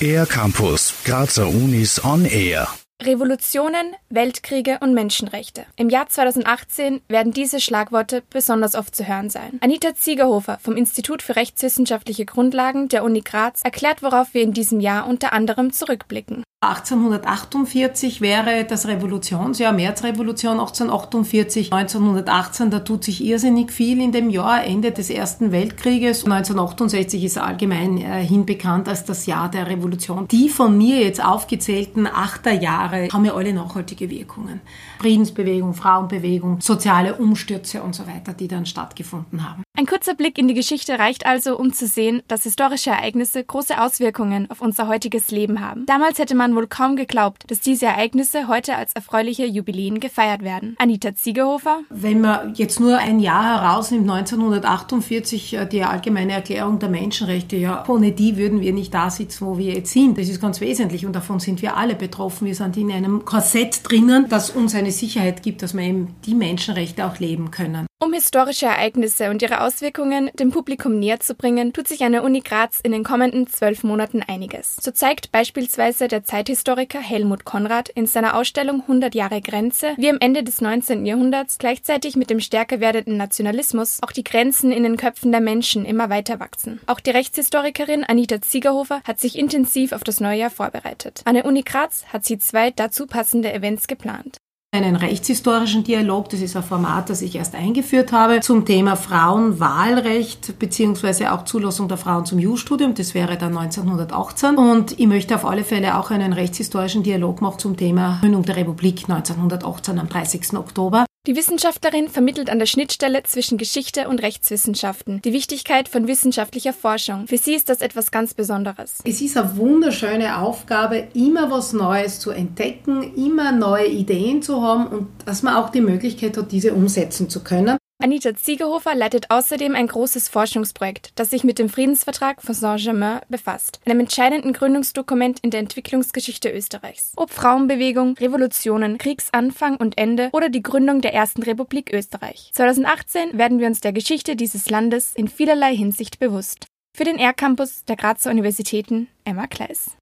Air Campus, Grazer Unis on Air. Revolutionen, Weltkriege und Menschenrechte. Im Jahr 2018 werden diese Schlagworte besonders oft zu hören sein. Anita Ziegerhofer vom Institut für rechtswissenschaftliche Grundlagen der Uni Graz erklärt, worauf wir in diesem Jahr unter anderem zurückblicken. 1848 wäre das Revolutionsjahr, Märzrevolution 1848, 1918, da tut sich irrsinnig viel in dem Jahr, Ende des Ersten Weltkrieges. 1968 ist allgemein äh, hinbekannt als das Jahr der Revolution. Die von mir jetzt aufgezählten Achterjahre haben ja alle nachhaltige Wirkungen. Friedensbewegung, Frauenbewegung, soziale Umstürze und so weiter, die dann stattgefunden haben. Ein kurzer Blick in die Geschichte reicht also, um zu sehen, dass historische Ereignisse große Auswirkungen auf unser heutiges Leben haben. Damals hätte man wohl kaum geglaubt, dass diese Ereignisse heute als erfreuliche Jubiläen gefeiert werden. Anita Ziegerhofer. Wenn man jetzt nur ein Jahr herausnimmt, 1948, äh, die allgemeine Erklärung der Menschenrechte, ja, ohne die würden wir nicht da sitzen, wo wir jetzt sind. Das ist ganz wesentlich und davon sind wir alle betroffen. Wir sind in einem Korsett drinnen, das uns eine Sicherheit gibt, dass wir eben die Menschenrechte auch leben können. Um historische Ereignisse und ihre Auswirkungen dem Publikum näher zu bringen, tut sich an der Uni Graz in den kommenden zwölf Monaten einiges. So zeigt beispielsweise der Zeithistoriker Helmut Konrad in seiner Ausstellung 100 Jahre Grenze, wie am Ende des 19. Jahrhunderts gleichzeitig mit dem stärker werdenden Nationalismus auch die Grenzen in den Köpfen der Menschen immer weiter wachsen. Auch die Rechtshistorikerin Anita Ziegerhofer hat sich intensiv auf das neue Jahr vorbereitet. An der Uni Graz hat sie zwei dazu passende Events geplant einen rechtshistorischen Dialog, das ist ein Format, das ich erst eingeführt habe, zum Thema Frauenwahlrecht beziehungsweise auch Zulassung der Frauen zum Jurastudium, das wäre dann 1918. Und ich möchte auf alle Fälle auch einen rechtshistorischen Dialog machen zum Thema Gründung der Republik 1918 am 30. Oktober. Die Wissenschaftlerin vermittelt an der Schnittstelle zwischen Geschichte und Rechtswissenschaften die Wichtigkeit von wissenschaftlicher Forschung. Für sie ist das etwas ganz Besonderes. Es ist eine wunderschöne Aufgabe, immer was Neues zu entdecken, immer neue Ideen zu haben und dass man auch die Möglichkeit hat, diese umsetzen zu können. Anita Ziegerhofer leitet außerdem ein großes Forschungsprojekt, das sich mit dem Friedensvertrag von Saint-Germain befasst, einem entscheidenden Gründungsdokument in der Entwicklungsgeschichte Österreichs. Ob Frauenbewegung, Revolutionen, Kriegsanfang und Ende oder die Gründung der ersten Republik Österreich. 2018 werden wir uns der Geschichte dieses Landes in vielerlei Hinsicht bewusst. Für den R-Campus der Grazer Universitäten Emma Kleis.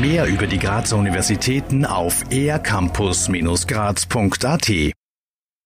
Mehr über die Grazer Universitäten auf ercampus-graz.at